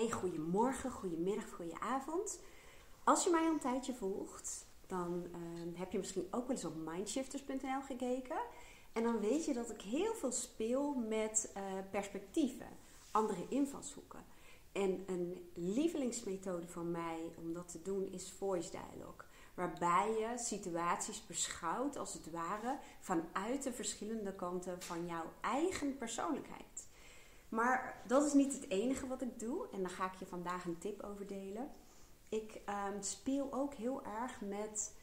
Hey, goedemorgen, goedemiddag, goedenavond. Als je mij al een tijdje volgt, dan ehm, heb je misschien ook wel eens op mindshifters.nl gekeken. En dan weet je dat ik heel veel speel met uh, perspectieven, andere invalshoeken. En een lievelingsmethode van mij om dat te doen is voice dialogue. Waarbij je situaties beschouwt als het ware vanuit de verschillende kanten van jouw eigen persoonlijkheid. Maar dat is niet het enige wat ik doe. En daar ga ik je vandaag een tip over delen. Ik ehm, speel ook heel erg met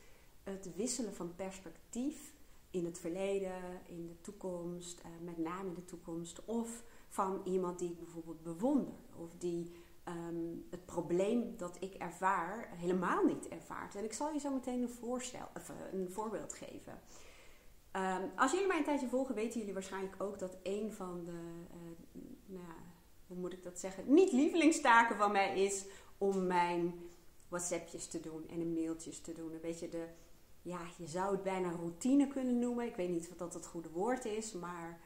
het wisselen van perspectief in het verleden, in de toekomst, uh, met name in de toekomst. Of van iemand die ik bijvoorbeeld bewonder. Of die um, het probleem dat ik ervaar helemaal niet ervaart. En ik zal je zo meteen een, voorstel, of, eh, een voorbeeld geven. Um, als jullie mij een tijdje volgen, weten jullie waarschijnlijk ook dat een van de, uh, nou, hoe moet ik dat zeggen, niet lievelingstaken van mij is om mijn WhatsAppjes te doen en een mailtjes te doen. Een beetje de, ja, je zou het bijna routine kunnen noemen. Ik weet niet wat dat het goede woord is, maar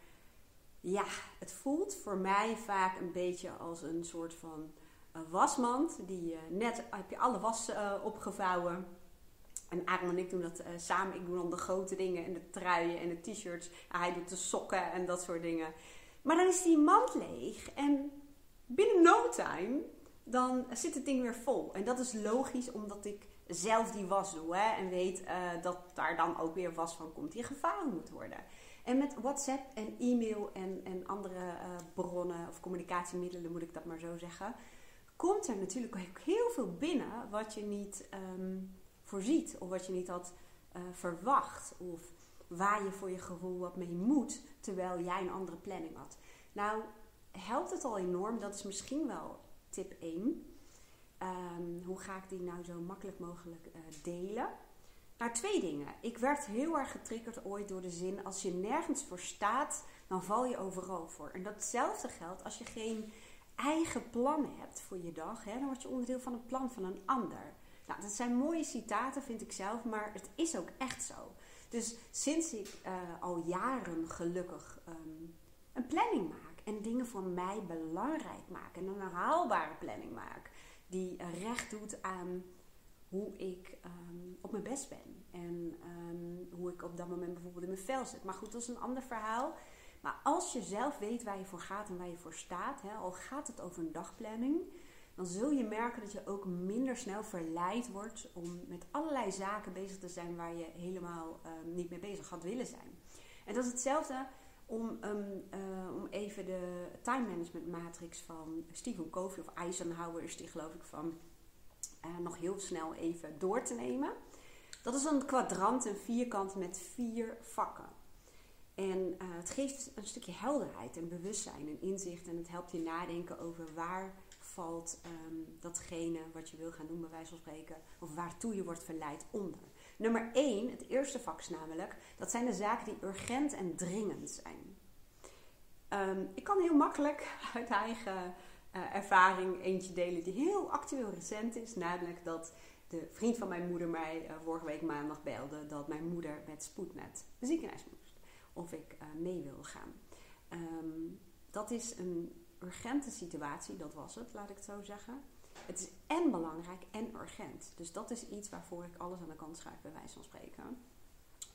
ja, het voelt voor mij vaak een beetje als een soort van uh, wasmand. Die uh, net heb je alle was opgevouwen. En Aaron en ik doen dat samen. Ik doe dan de grote dingen en de truien en de t-shirts. hij doet de sokken en dat soort dingen. Maar dan is die mand leeg. En binnen no time, dan zit het ding weer vol. En dat is logisch, omdat ik zelf die was doe. Hè, en weet dat daar dan ook weer was van komt die gevouwen moet worden. En met WhatsApp en e-mail en, en andere uh, bronnen of communicatiemiddelen, moet ik dat maar zo zeggen, komt er natuurlijk ook heel veel binnen wat je niet um, voorziet of wat je niet had uh, verwacht of waar je voor je gevoel wat mee moet terwijl jij een andere planning had. Nou, helpt het al enorm. Dat is misschien wel tip 1. Um, ehm, hoe ga ik die nou zo makkelijk mogelijk uh, delen? Nou, twee dingen. Ik werd heel erg getriggerd ooit door de zin: als je nergens voor staat, dan val je overal voor. En datzelfde geldt als je geen eigen plannen hebt voor je dag, hè, dan word je onderdeel van een plan van een ander. Nou, dat zijn mooie citaten, vind ik zelf, maar het is ook echt zo. Dus sinds ik uh, al jaren gelukkig um, een planning maak en dingen voor mij belangrijk maak en een haalbare planning maak, die recht doet aan hoe ik um, op mijn best ben. En um, hoe ik op dat moment bijvoorbeeld in mijn vel zit. Maar goed, dat is een ander verhaal. Maar als je zelf weet waar je voor gaat en waar je voor staat, hè, al gaat het over een dagplanning, dan zul je merken dat je ook minder snel verleid wordt om met allerlei zaken bezig te zijn waar je helemaal um, niet mee bezig had willen zijn. En dat is hetzelfde om, um, uh, om even de time management matrix van Stephen Covey of Eisenhower is die geloof ik van uh, nog heel snel even door te nemen. Dat is een kwadrant, een vierkant met vier vakken. En uh, het geeft een stukje helderheid en bewustzijn en inzicht. En het helpt je nadenken over waar valt um, datgene wat je wil gaan doen, bij wijze van spreken. Of waartoe je wordt verleid onder. Nummer 1, het eerste vak namelijk, dat zijn de zaken die urgent en dringend zijn. Um, ik kan heel makkelijk uit eigen uh, ervaring eentje delen die heel actueel recent is. Namelijk dat de vriend van mijn moeder mij uh, vorige week maandag belde dat mijn moeder met spoed naar het ziekenhuis moest. Of ik uh, mee wil gaan. Um, dat is een urgente situatie, dat was het, laat ik het zo zeggen. Het is en belangrijk en urgent. Dus dat is iets waarvoor ik alles aan de kant schuif, bij wijze van spreken.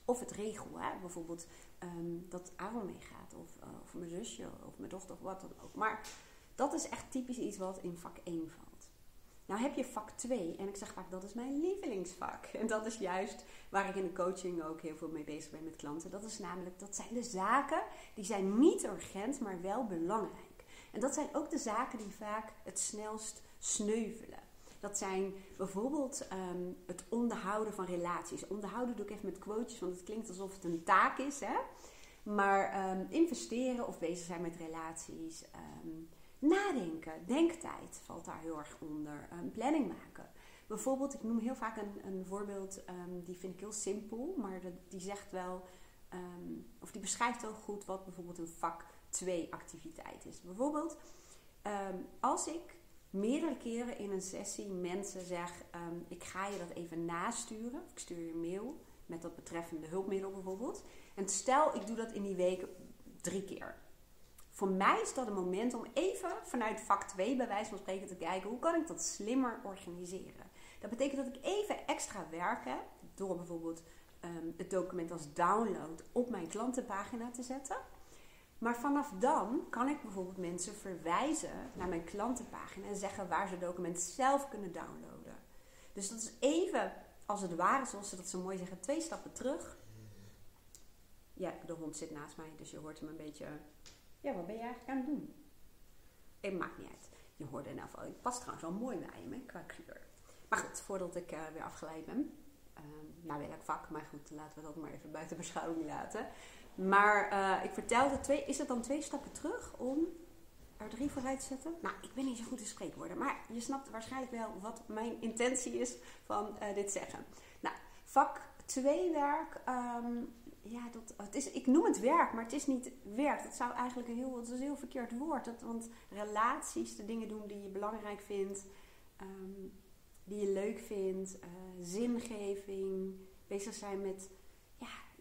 Of het regel, hè? bijvoorbeeld um, dat Aaron meegaat, of, uh, of mijn zusje, of mijn dochter, of wat dan ook. Maar dat is echt typisch iets wat in vak 1 valt. Nou heb je vak 2 en ik zeg vaak dat is mijn lievelingsvak. En dat is juist waar ik in de coaching ook heel veel mee bezig ben met klanten. Dat is namelijk, dat zijn de zaken die zijn niet urgent, maar wel belangrijk. En dat zijn ook de zaken die vaak het snelst sneuvelen. Dat zijn bijvoorbeeld um, het onderhouden van relaties. Onderhouden doe ik even met quotes, want het klinkt alsof het een taak is. Hè? Maar um, investeren of bezig zijn met relaties. Um, Nadenken, denktijd valt daar heel erg onder. Planning maken. Bijvoorbeeld, ik noem heel vaak een, een voorbeeld, die vind ik heel simpel, maar die zegt wel, of die beschrijft wel goed wat bijvoorbeeld een vak 2 activiteit is. Bijvoorbeeld, als ik meerdere keren in een sessie mensen zeg, ik ga je dat even nasturen, ik stuur je een mail met dat betreffende hulpmiddel bijvoorbeeld. En stel, ik doe dat in die week drie keer voor mij is dat een moment om even vanuit vak 2 bij wijze van spreken te kijken hoe kan ik dat slimmer organiseren. Dat betekent dat ik even extra werk heb door bijvoorbeeld um, het document als download op mijn klantenpagina te zetten. Maar vanaf dan kan ik bijvoorbeeld mensen verwijzen naar mijn klantenpagina en zeggen waar ze het document zelf kunnen downloaden. Dus dat is even, als het ware, zoals ze dat zo mooi zeggen, twee stappen terug. Ja, de hond zit naast mij, dus je hoort hem een beetje. Ja, wat ben je eigenlijk aan het doen? Het maakt niet uit. Je hoorde in ieder geval. Ik pas trouwens wel mooi bij hem, qua kleur. Maar goed, voordat ik uh, weer afgeleid ben. Uh, nou, welk vak, maar goed, laten we dat maar even buiten beschouwing laten. Maar uh, ik vertelde, twee, is het dan twee stappen terug om er drie vooruit te zetten? Nou, ik ben niet zo goed in spreekwoorden, maar je snapt waarschijnlijk wel wat mijn intentie is van uh, dit zeggen. Nou, vak 2 werk, um, ja, dat, het is, ik noem het werk, maar het is niet werk. Dat zou eigenlijk een heel, het is een heel verkeerd woord. Dat, want relaties, de dingen doen die je belangrijk vindt, um, die je leuk vindt, uh, zingeving, bezig zijn met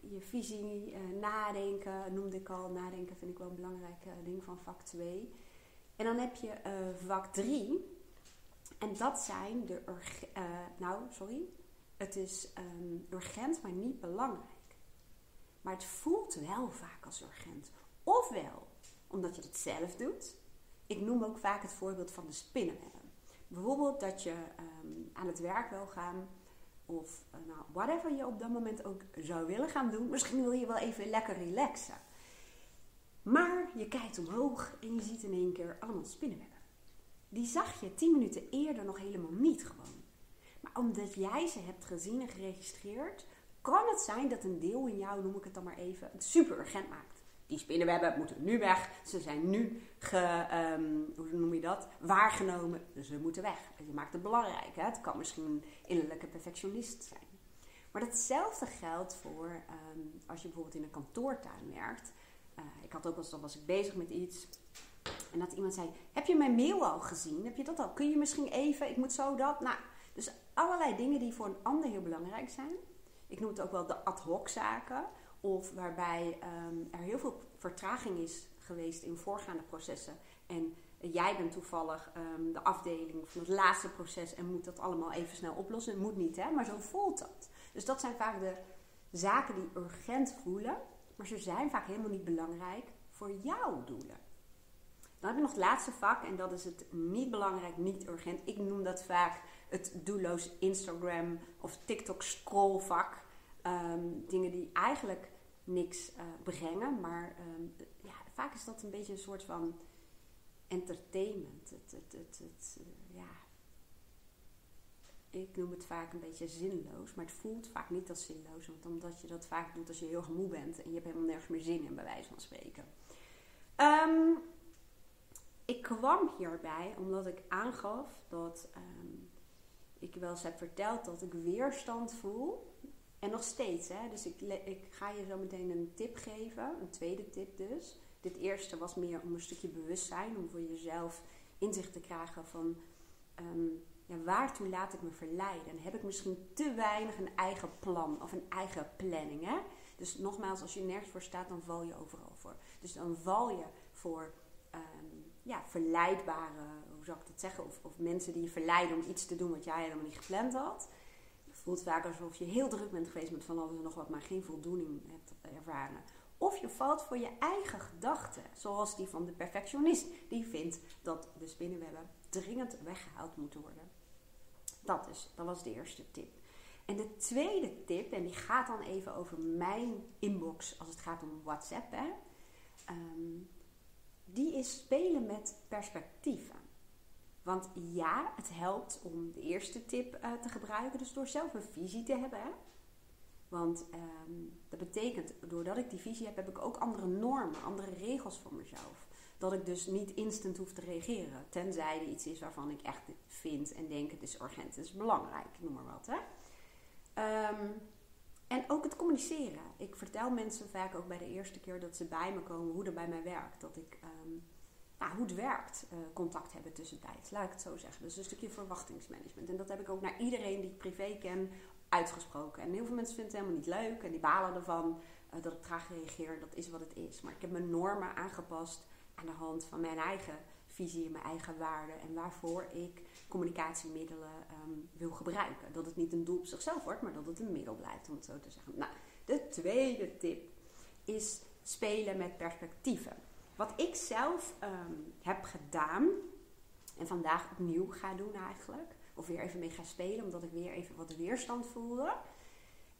je visie, uh, nadenken, noemde ik al. Nadenken vind ik wel een belangrijk uh, ding van vak 2. En dan heb je uh, vak 3. En dat zijn de nou, sorry. Het is um, urgent, maar niet belangrijk. Maar het voelt wel vaak als urgent. Ofwel omdat je het zelf doet. Ik noem ook vaak het voorbeeld van de spinnenwebben. Bijvoorbeeld dat je um, aan het werk wil gaan of uh, nou, whatever je op dat moment ook zou willen gaan doen. Misschien wil je wel even lekker relaxen. Maar je kijkt omhoog en je ziet in één keer allemaal spinnenwebben. Die zag je tien minuten eerder nog helemaal niet gewoon. Maar omdat jij ze hebt gezien en geregistreerd, kan het zijn dat een deel in jou, noem ik het dan maar even, het super urgent maakt die spinnenwebben moeten nu weg. Ze zijn nu, ge, um, hoe noem je dat, waargenomen. Dus ze moeten weg. Je maakt het belangrijk. Hè? Het kan misschien een innerlijke perfectionist zijn. Maar datzelfde geldt voor um, als je bijvoorbeeld in een kantoortuin werkt. Uh, ik had ook dan was ik bezig met iets. En dat iemand zei, heb je mijn mail al gezien? Heb je dat al? Kun je misschien even, ik moet zo dat. Nou, dus allerlei dingen die voor een ander heel belangrijk zijn. Ik noem het ook wel de ad hoc zaken of waarbij um, er heel veel vertraging is geweest in voorgaande processen. En jij bent toevallig um, de afdeling van het laatste proces en moet dat allemaal even snel oplossen. Het moet niet, hè? maar zo voelt dat. Dus dat zijn vaak de zaken die urgent voelen, maar ze zijn vaak helemaal niet belangrijk voor jouw doelen. Dan heb je nog het laatste vak en dat is het niet belangrijk, niet urgent. Ik noem dat vaak het doelloos Instagram of TikTok scrollvak. Um, dingen die eigenlijk niks uh, brengen. Maar um, ja, vaak is dat een beetje een soort van entertainment. Het, het, het, het uh, ja. Ik noem het vaak een beetje zinloos, maar het voelt vaak niet als zinloos. Want omdat je dat vaak doet als je heel moe bent en je hebt helemaal nergens meer zin in, bij wijze van spreken. Um, ik kwam hierbij omdat ik aangaf dat um, ik wel eens heb verteld dat ik weerstand voel en nog steeds, hè. Dus ik, ik ga je zo meteen een tip geven. Een tweede tip dus. Dit eerste was meer om een stukje bewustzijn. Om voor jezelf inzicht te krijgen van... Um, ja, waartoe laat ik me verleiden? En heb ik misschien te weinig een eigen plan of een eigen planning, hè? Dus nogmaals, als je nergens voor staat, dan val je overal voor. Dus dan val je voor um, ja, verleidbare, hoe zou ik dat zeggen? Of, of mensen die je verleiden om iets te doen wat jij helemaal niet gepland had voelt vaak alsof je heel druk bent geweest met van alles en nog wat, maar geen voldoening hebt ervaren. Of je valt voor je eigen gedachten, zoals die van de perfectionist, die vindt dat de spinnenwebben dringend weggehaald moeten worden. Dat is, dat was de eerste tip. En de tweede tip, en die gaat dan even over mijn inbox als het gaat om WhatsApp, hè, um, die is spelen met perspectieven. Want ja, het helpt om de eerste tip uh, te gebruiken, dus door zelf een visie te hebben. Hè? Want um, dat betekent, doordat ik die visie heb, heb ik ook andere normen, andere regels voor mezelf. Dat ik dus niet instant hoef te reageren. Tenzij er iets is waarvan ik echt vind en denk het is urgent, het is belangrijk, noem maar wat. Hè? Um, en ook het communiceren. Ik vertel mensen vaak ook bij de eerste keer dat ze bij me komen hoe dat bij mij werkt. Dat ik um, nou, hoe het werkt, uh, contact hebben tussentijds. Laat ik het zo zeggen. Dus een stukje verwachtingsmanagement. En dat heb ik ook naar iedereen die ik privé ken uitgesproken. En heel veel mensen vinden het helemaal niet leuk en die balen ervan uh, dat ik traag reageer. Dat is wat het is. Maar ik heb mijn normen aangepast aan de hand van mijn eigen visie en mijn eigen waarden en waarvoor ik communicatiemiddelen ehm, wil gebruiken. Dat het niet een doel op zichzelf wordt, maar dat het een middel blijft, om het zo te zeggen. Nou, de tweede tip is spelen met perspectieven. Wat ik zelf ehm, heb gedaan en vandaag opnieuw ga doen eigenlijk, of weer even mee ga spelen, omdat ik weer even wat weerstand voelde,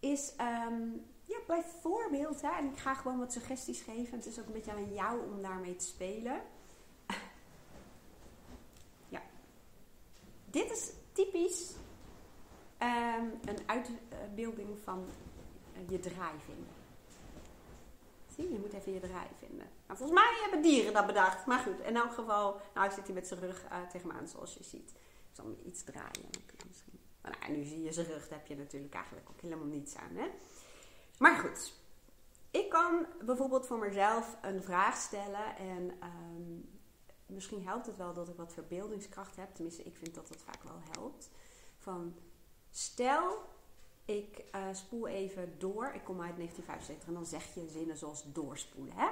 is um, ja, bijvoorbeeld, hè, en ik ga gewoon wat suggesties geven. Het is ook een beetje aan jou om daarmee te spelen. ja. Dit is typisch um, een uitbeelding van uh, je draai vinden. Je moet even je draai vinden. Nou, volgens mij hebben dieren dat bedacht. Maar goed, in elk geval, nou zit hij met zijn rug uh, tegen me aan zoals je ziet. Zal hem iets draaien. Misschien. Maar nou, nu zie je zijn rug, daar heb je natuurlijk eigenlijk ook helemaal niets aan. Hè? Maar goed, ik kan bijvoorbeeld voor mezelf een vraag stellen en um, misschien helpt het wel dat ik wat verbeeldingskracht heb. Tenminste, ik vind dat dat vaak wel helpt. Van stel, ik uh, spoel even door. Ik kom uit 1975 en dan zeg je zinnen zoals doorspoelen. Hè?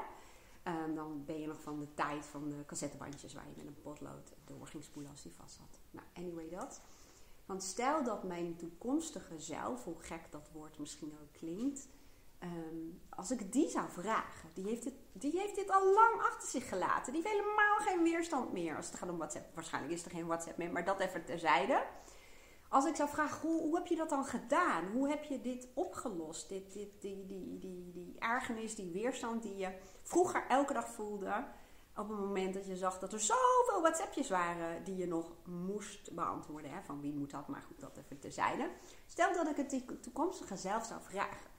Um, dan ben je nog van de tijd van de cassettebandjes waar je met een potlood door ging spoelen als die vast zat. Nou, anyway dat. Want stel dat mijn toekomstige zelf, hoe gek dat woord misschien ook klinkt, um, als ik die zou vragen, die heeft, dit, die heeft dit al lang achter zich gelaten. Die heeft helemaal geen weerstand meer als het gaat om WhatsApp. Waarschijnlijk is er geen WhatsApp meer, maar dat even terzijde. Als ik zou vragen, hoe, heb je dat dan gedaan? Hoe heb je dit opgelost? Dit, dit, die, die, die, die ergernis, die weerstand die je vroeger elke dag voelde op het moment dat je zag dat er zoveel WhatsAppjes waren die je nog moest beantwoorden. Hè? Van wie moet dat, maar goed, dat even terzijde. Stel dat ik het die toekomstige zelf zou vragen.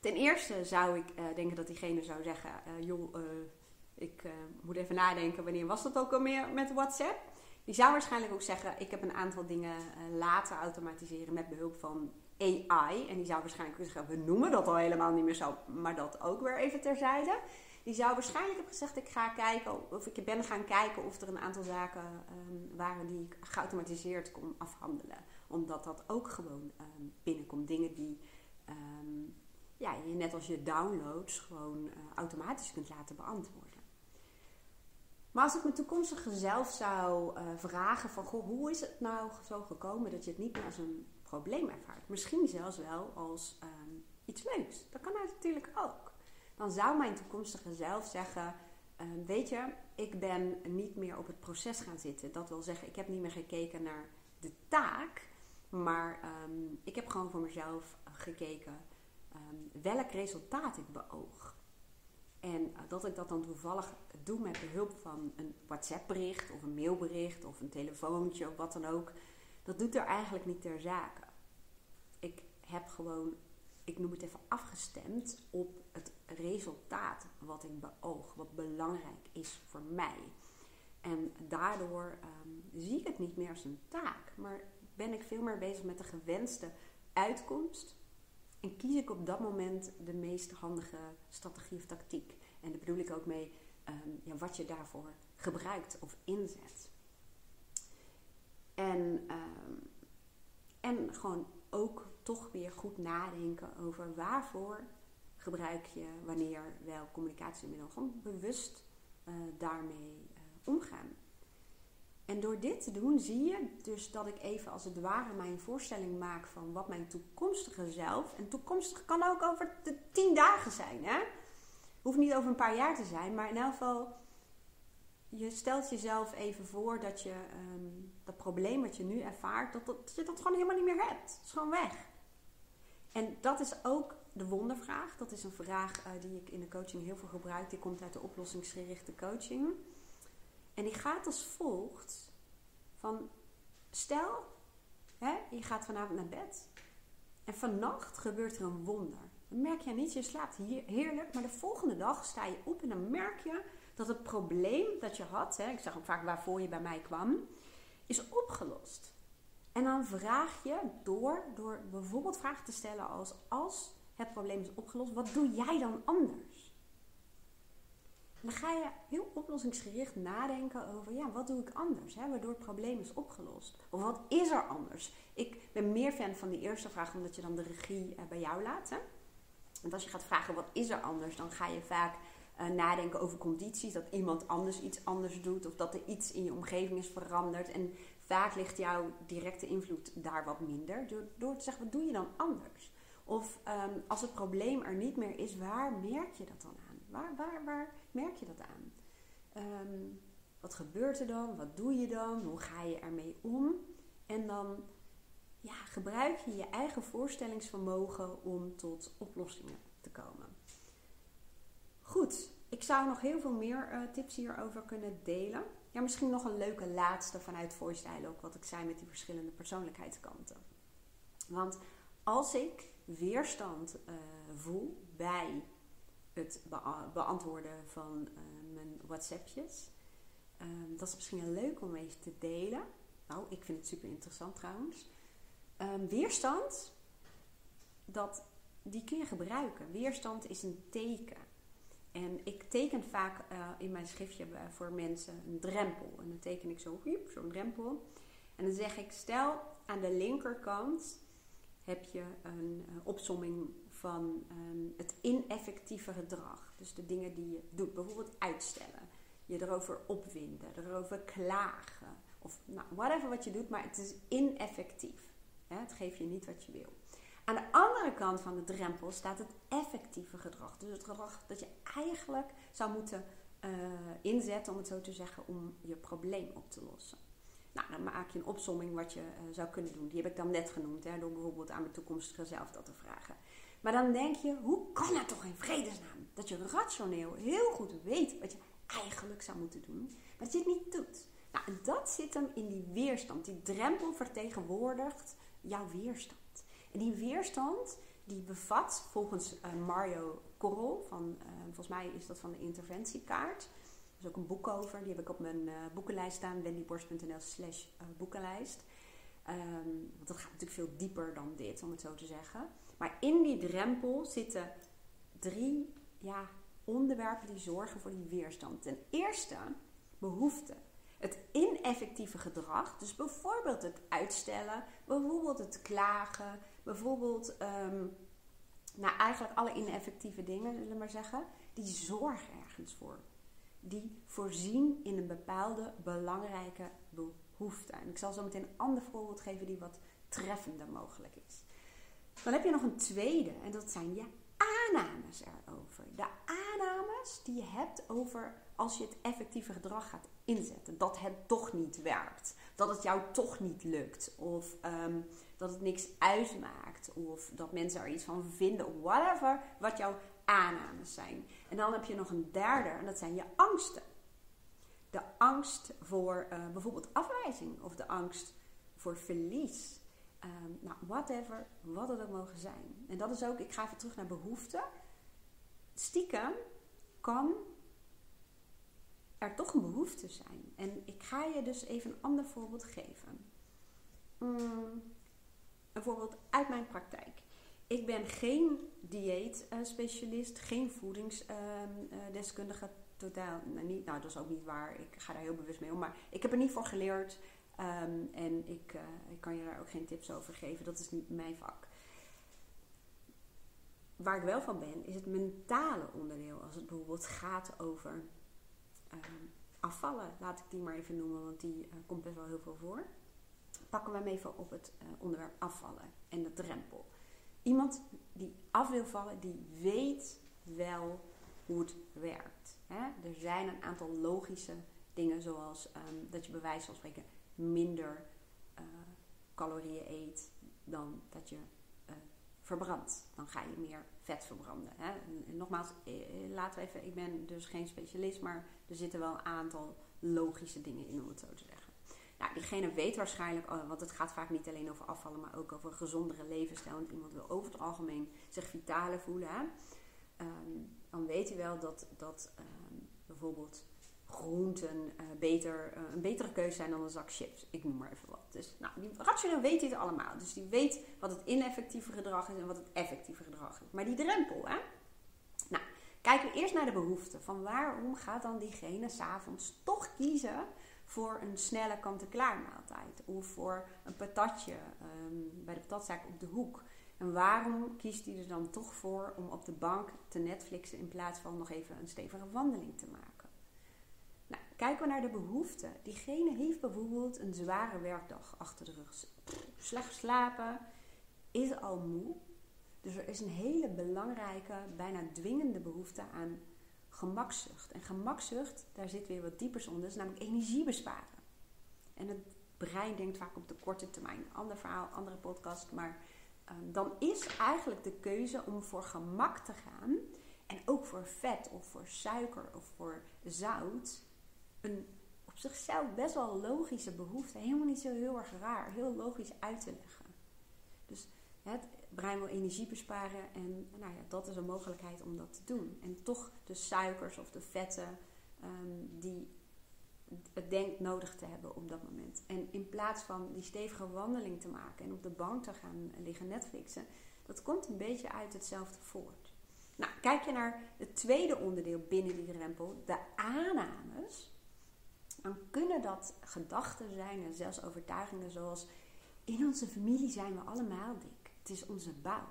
Ten eerste zou ik uh, denken dat diegene zou zeggen: uh, joh, uh, ik moet even nadenken, wanneer was dat ook al meer met WhatsApp? Die zou waarschijnlijk ook zeggen: ik heb een aantal dingen laten automatiseren met behulp van AI. En die zou waarschijnlijk ook zeggen: we noemen dat al helemaal niet meer zo, maar dat ook weer even terzijde. Die zou waarschijnlijk hebben gezegd: ik ga kijken, of ik ben gaan kijken of er een aantal zaken um, waren die ik geautomatiseerd kon afhandelen. Omdat dat ook gewoon um, binnenkomt. Dingen die. Um, ja, je net als je downloads gewoon uh, automatisch kunt laten beantwoorden. Maar als ik mijn toekomstige zelf zou uh, vragen van, goh, hoe is het nou zo gekomen dat je het niet meer als een probleem ervaart? Misschien zelfs wel als um, iets leuks. Dat kan natuurlijk ook. Dan zou mijn toekomstige zelf zeggen, uh, weet je, ik ben niet meer op het proces gaan zitten. Dat wil zeggen, ik heb niet meer gekeken naar de taak, maar um, ik heb gewoon voor mezelf gekeken um, welk resultaat ik beoog. En uh, dat ik dat dan toevallig doe met behulp van een WhatsApp-bericht of een mailbericht of een telefoontje of wat dan ook, dat doet er eigenlijk niet ter zake. Ik heb gewoon, ik noem het even afgestemd op het resultaat wat ik beoog, wat belangrijk is voor mij. En daardoor um, zie ik het niet meer als een taak, maar ben ik veel meer bezig met de gewenste uitkomst en kies ik op dat moment de meest handige strategie of tactiek. En daar bedoel ik ook mee um, ja, wat je daarvoor gebruikt of inzet. En, um, en gewoon ook toch weer goed nadenken over waarvoor gebruik je wanneer wel communicatiemiddel. Gewoon bewust uh, daarmee uh, omgaan. En door dit te doen zie je dus dat ik even als het ware mijn voorstelling maak van wat mijn toekomstige zelf. En toekomstig kan ook over de tien dagen zijn. Hè? Hoeft niet over een paar jaar te zijn, maar in elk geval. Je stelt jezelf even voor dat je um, dat probleem wat je nu ervaart, dat, je dat gewoon helemaal niet meer hebt. Het is gewoon weg. En dat is ook de wondervraag. Dat is een vraag uh, die ik in de coaching heel veel gebruik. Die komt uit de oplossingsgerichte coaching. En die gaat als volgt: van stel, hè, je gaat vanavond naar bed en vannacht gebeurt er een wonder. Dan merk je niet, je slaapt heerlijk, maar de volgende dag sta je op en dan merk je dat het probleem dat je had, hè, ik zeg ook vaak waarvoor je bij mij kwam, is opgelost. En dan vraag je door, door bijvoorbeeld vragen te stellen als: als het probleem is opgelost, wat doe jij dan anders? Dan ga je heel oplossingsgericht nadenken over, ja, wat doe ik anders? Hè, waardoor het probleem is opgelost. Of wat is er anders? Ik ben meer fan van die eerste vraag, omdat je dan de regie eh, bij jou laat. Want als je gaat vragen, wat is er anders? Dan ga je vaak uh, nadenken over condities. Dat iemand anders iets anders doet. Of dat er iets in je omgeving is veranderd. En vaak ligt jouw directe invloed daar wat minder. Door, door te zeggen, wat doe je dan anders? Of ehm, als het probleem er niet meer is, waar merk je dat dan aan? Waar, merk je dat aan? Ehm, wat gebeurt er dan? Wat doe je dan? Hoe ga je ermee om? En dan ja, gebruik je je eigen voorstellingsvermogen om tot oplossingen te komen. Goed, ik zou nog heel veel meer uh, tips hierover kunnen delen. Ja, misschien nog een leuke laatste vanuit Voice ook wat ik zei met die verschillende persoonlijkheidskanten. Want als ik weerstand uh, voel bij het beantwoorden van uh, mijn WhatsAppjes, um, dat is misschien leuk om even te delen. Nou, ik vind het super interessant trouwens. Um, weerstand, dat, die kun je gebruiken. Weerstand is een teken. En ik teken vaak uh, in mijn schriftje voor mensen een drempel. En dan teken ik zo, zo'n drempel. En dan zeg ik, stel aan de linkerkant heb je een opsomming van um, het ineffectieve gedrag. Dus de dingen die je doet. Bijvoorbeeld uitstellen. Je erover opwinden. Erover klagen. Of nou, whatever wat je doet. Maar het is ineffectief. Het geeft je niet wat je wil. Aan de andere kant van de drempel staat het effectieve gedrag. Dus het gedrag dat je eigenlijk zou moeten uh, inzetten, om het zo te zeggen, om je probleem op te lossen. Nou, dan maak je een opsomming wat je uh, zou kunnen doen. Die heb ik dan net genoemd, hè, door bijvoorbeeld aan mijn toekomstige zelf dat te vragen. Maar dan denk je, hoe kan het toch in vredesnaam dat je rationeel heel goed weet wat je eigenlijk zou moeten doen, maar dat je het niet doet? Nou, en dat zit hem in die weerstand. Die drempel vertegenwoordigt jouw weerstand. En die weerstand die bevat volgens uh, Mario Korrel, van, uh, volgens mij is dat van de interventiekaart. Er is ook een boek over, die heb ik op mijn uh, boekenlijst staan, wendyborst.nl slash boekenlijst. Um, want dat gaat natuurlijk veel dieper dan dit, om het zo te zeggen. Maar in die drempel zitten drie ja, onderwerpen die zorgen voor die weerstand. Ten eerste behoefte. Het ineffectieve gedrag, dus bijvoorbeeld het uitstellen, bijvoorbeeld het klagen, bijvoorbeeld, um, nou eigenlijk alle ineffectieve dingen, zullen we maar zeggen, die zorgen ergens voor. Die voorzien in een bepaalde belangrijke behoefte. En ik zal zo meteen een ander voorbeeld geven die wat treffender mogelijk is. Dan heb je nog een tweede en dat zijn je aannames erover. De aannames die je hebt over als je het effectieve gedrag gaat inzetten. Dat het toch niet werkt. Dat het jou toch niet lukt. Of um, dat het niks uitmaakt. Of dat mensen er iets van vinden. Whatever. Wat jouw aannames zijn. En dan heb je nog een derde. En dat zijn je angsten. De angst voor uh, bijvoorbeeld afwijzing. Of de angst voor verlies. Um, nou, whatever. Wat het ook mogen zijn. En dat is ook, ik ga even terug naar behoeften. Stiekem kan er toch een behoefte zijn. En ik ga je dus even een ander voorbeeld geven. Mm, een voorbeeld uit mijn praktijk. Ik ben geen dieetspecialist, geen voedingsdeskundige. totaal, nou, niet, nou, dat is ook niet waar. Ik ga daar heel bewust mee om. Maar ik heb er niet voor geleerd. Um, en ik, uh, ik kan je daar ook geen tips over geven. Dat is niet mijn vak. Waar ik wel van ben, is het mentale onderdeel. Als het bijvoorbeeld gaat over Ehm, afvallen, laat ik die maar even noemen, want die uh, komt best wel heel veel voor. Pakken we hem even op het uh, onderwerp afvallen en de drempel. Iemand die af wil vallen, die weet wel hoe het werkt. Hè? Er zijn een aantal logische dingen, zoals um, dat je bij wijze van spreken minder uh, calorieën eet dan dat je verbrandt. Dan ga je meer vet verbranden. Hè? Nogmaals, eh, eh, laten we even, ik ben dus geen specialist, maar er zitten wel een aantal logische dingen in om het zo te zeggen. Nou, diegene weet waarschijnlijk, oh, want het gaat vaak niet alleen over afvallen, maar ook over een gezondere levensstijl. Want iemand wil over het algemeen zich vitaler voelen. Hè? Ehm, dan weet hij wel dat, dat ehm, bijvoorbeeld groenten uh, beter, uh, een betere keuze zijn dan een zak chips. Ik noem maar even wat. Dus nou, die rationeel weet dit allemaal. Dus die weet wat het ineffectieve gedrag is en wat het effectieve gedrag is. Maar die drempel, hè? Nou, kijken we eerst naar de behoefte. Van waarom gaat dan diegene s'avonds toch kiezen voor een snelle kant-en-klaar maaltijd? Of voor een patatje um, bij de patatzaak op de hoek. En waarom kiest hij er dan toch voor om op de bank te Netflixen in plaats van nog even een stevige wandeling te maken? Kijken we naar de behoeften. Diegene heeft bijvoorbeeld een zware werkdag achter de rug. Slecht slapen, is al moe. Dus er is een hele belangrijke, bijna dwingende behoefte aan gemakzucht. En gemakzucht, daar zit weer wat diepers onder, is namelijk energie besparen. En het brein denkt vaak op de korte termijn. Ander verhaal, andere podcast. Maar ehm, dan is eigenlijk de keuze om voor gemak te gaan. En ook voor vet of voor suiker of voor zout. Een op zichzelf best wel logische behoefte. Helemaal niet zo heel erg raar. Heel logisch uit te leggen. Dus het brein wil energie besparen. En nou ja, dat is een mogelijkheid om dat te doen. En toch de suikers of de vetten um, die het denkt nodig te hebben op dat moment. En in plaats van die stevige wandeling te maken en op de bank te gaan liggen Netflixen, dat komt een beetje uit hetzelfde voort. Nou, kijk je naar het tweede onderdeel binnen die drempel, de aannames, dan kunnen dat gedachten zijn en zelfs overtuigingen zoals in onze familie zijn we allemaal dik. Het is onze bouw.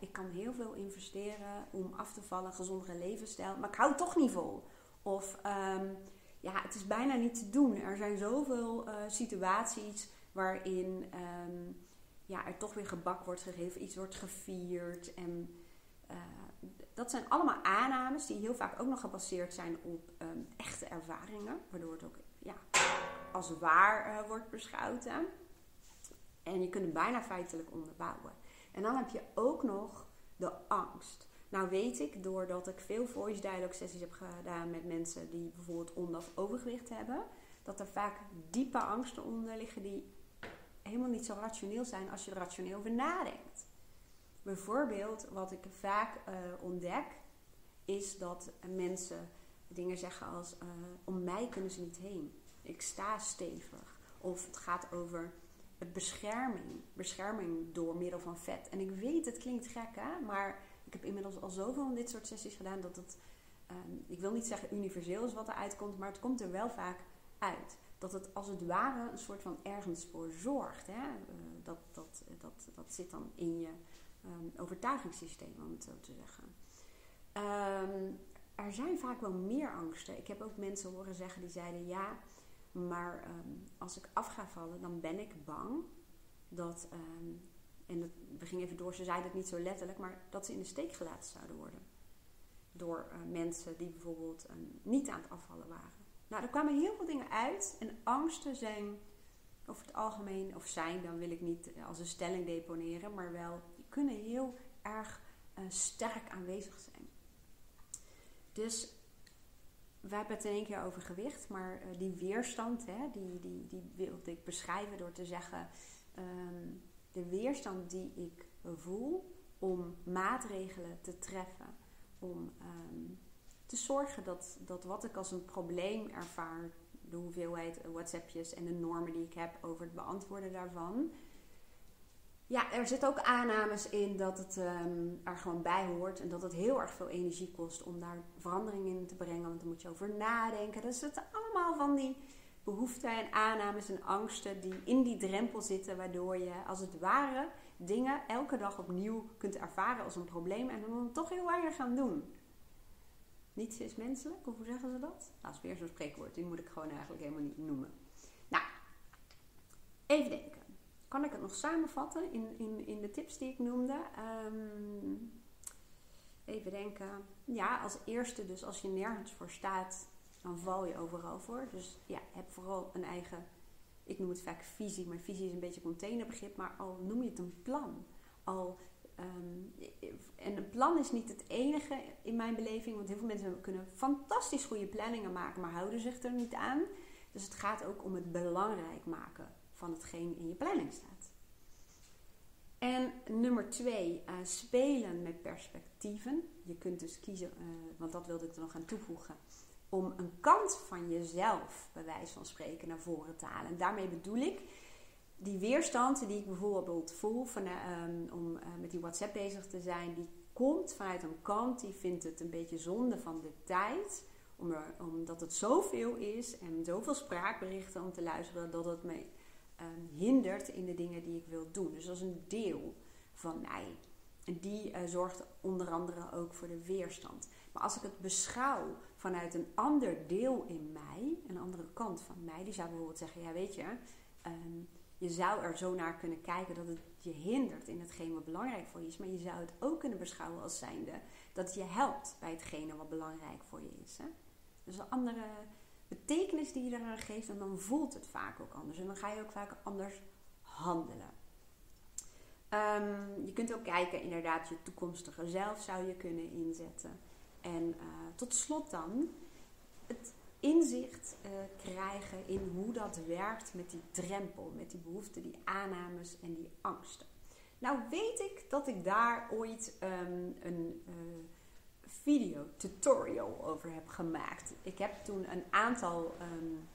ik kan heel veel investeren om af te vallen, gezondere levensstijl, maar ik hou toch niet vol. Of um, ja, het is bijna niet te doen. Er zijn zoveel uh, situaties waarin um, ja, er toch weer gebak wordt gegeven, iets wordt gevierd. En uh, dat zijn allemaal aannames die heel vaak ook nog gebaseerd zijn op um, echte ervaringen, waardoor het ook ja, als waar uh, wordt beschouwd. Hè? En je kunt het bijna feitelijk onderbouwen. En dan heb je ook nog de angst. Nou weet ik, doordat ik veel voice dialogue sessies heb gedaan met mensen die bijvoorbeeld onder- of overgewicht hebben, dat er vaak diepe angsten onder liggen die helemaal niet zo rationeel zijn als je er rationeel over nadenkt. Bijvoorbeeld, wat ik vaak uh, ontdek, is dat mensen dingen zeggen als: uh, Om mij kunnen ze niet heen. Ik sta stevig. Of het gaat over bescherming. Bescherming door middel van vet. En ik weet, het klinkt gek, hè? maar ik heb inmiddels al zoveel van dit soort sessies gedaan dat het, ehm, ik wil niet zeggen universeel is wat er uitkomt, maar het komt er wel vaak uit. Dat het als het ware een soort van ergens voor zorgt. Hè? Uh, dat, dat, dat, dat zit dan in je um, overtuigingssysteem, om het zo te zeggen. Um, er zijn vaak wel meer angsten. Ik heb ook mensen horen zeggen die zeiden ja, maar als ik af ga vallen, dan ben ik bang dat en we gingen even door, ze zeiden het niet zo letterlijk, maar dat ze in de steek gelaten zouden worden. Door uh, mensen die bijvoorbeeld niet aan het afvallen waren. Nou, er kwamen heel veel dingen uit. En angsten zijn over het algemeen, of zijn, dan wil ik niet als een stelling deponeren, maar wel, kunnen heel erg uh, sterk aanwezig zijn. Dus we hebben het in één keer over gewicht, maar die weerstand, hè, die, die, die wilde ik beschrijven door te zeggen. Um, de weerstand die ik voel om maatregelen te treffen. Om um, te zorgen dat, dat wat ik als een probleem ervaar, de hoeveelheid WhatsAppjes en de normen die ik heb over het beantwoorden daarvan. Ja, er zitten ook aannames in dat het um, er gewoon bij hoort en dat het heel erg veel energie kost om daar verandering in te brengen. Want daar moet je over nadenken. Dat zitten allemaal van die behoeften en aannames en angsten die in die drempel zitten, waardoor je als het ware dingen elke dag opnieuw kunt ervaren als een probleem en dan toch heel weinig gaan doen. Niets is menselijk, of hoe zeggen ze dat? Nou, dat is weer zo'n spreekwoord, die moet ik gewoon eigenlijk helemaal niet noemen. Nou, even denken. Kan ik het nog samenvatten in, in, in de tips die ik noemde? Um, even denken. Ja, als eerste dus als je nergens voor staat, dan val je overal voor. Dus ja, heb vooral een eigen, ik noem het vaak visie, maar visie is een beetje containerbegrip, maar al noem je het een plan. Al, um, en een plan is niet het enige in mijn beleving, want heel veel mensen kunnen fantastisch goede planningen maken, maar houden zich er niet aan. Dus het gaat ook om het belangrijk maken van hetgeen in je planning staat. En nummer twee, uh, spelen met perspectieven. Je kunt dus kiezen, uh, want dat wilde ik er nog aan toevoegen om een kant van jezelf, bij wijze van spreken, naar voren te halen. En daarmee bedoel ik die weerstand die ik bijvoorbeeld voel van, um, om uh, met die WhatsApp bezig te zijn, die komt vanuit een kant die vindt het een beetje zonde van de tijd. Om omdat het zoveel is en zoveel spraakberichten om te luisteren, dat het me um, hindert in de dingen die ik wil doen. Dus dat is een deel van mij. En die uh, zorgt onder andere ook voor de weerstand. Maar als ik het beschouw vanuit een ander deel in mij, een andere kant van mij, die zou bijvoorbeeld zeggen: Ja, weet je, ehm, je zou er zo naar kunnen kijken dat het je hindert in hetgeen wat belangrijk voor je is. Maar je zou het ook kunnen beschouwen als zijnde dat het je helpt bij hetgene wat belangrijk voor je is. Hè? Dus een andere betekenis die je eraan geeft en dan voelt het vaak ook anders. En dan ga je ook vaak anders handelen. Ehm, je kunt ook kijken, inderdaad, je toekomstige zelf zou je kunnen inzetten. En uh, tot slot dan het inzicht uh, krijgen in hoe dat werkt met die drempel, met die behoeften, die aannames en die angsten. Nou weet ik dat ik daar ooit um, een uh, video tutorial over heb gemaakt. Ik heb toen een aantal um,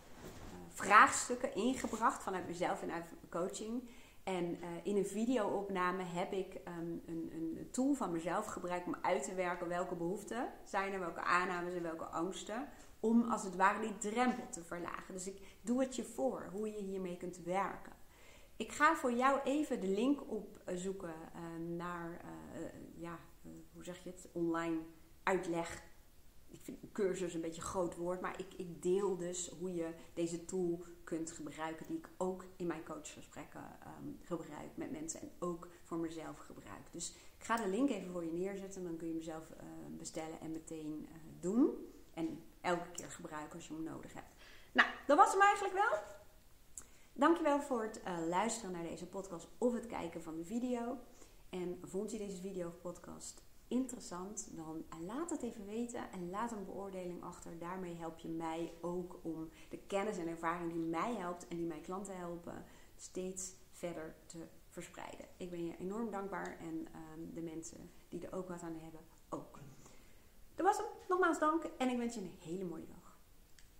vraagstukken ingebracht vanuit mezelf en uit coaching. En uh, in een videoopname heb ik um, een, een, tool van mezelf gebruikt om uit te werken welke behoeften zijn er, welke aannames en welke angsten. Om als het ware die drempel te verlagen. Dus ik doe het je voor hoe je hiermee kunt werken. Ik ga voor jou even de link opzoeken uh, naar, uh, ja, hoe zeg je het, online uitleg ik vind cursus een beetje een groot woord, maar ik, ik deel dus hoe je deze tool kunt gebruiken, die ik ook in mijn coachgesprekken um, gebruik met mensen en ook voor mezelf gebruik. Dus ik ga de link even voor je neerzetten, dan kun je hem zelf uh, bestellen en meteen uh, doen. En elke keer gebruiken als je hem nodig hebt. Nou, dat was hem eigenlijk wel. Dankjewel voor het uh, luisteren naar deze podcast of het kijken van de video. En vond je deze video of podcast interessant, dan laat het even weten en laat een beoordeling achter. Daarmee help je mij ook om de kennis en ervaring die mij helpt en die mijn klanten helpen, steeds verder te verspreiden. Ik ben je enorm dankbaar en um, de mensen die er ook wat aan hebben ook. Dat was hem. Nogmaals dank en ik wens je een hele mooie dag.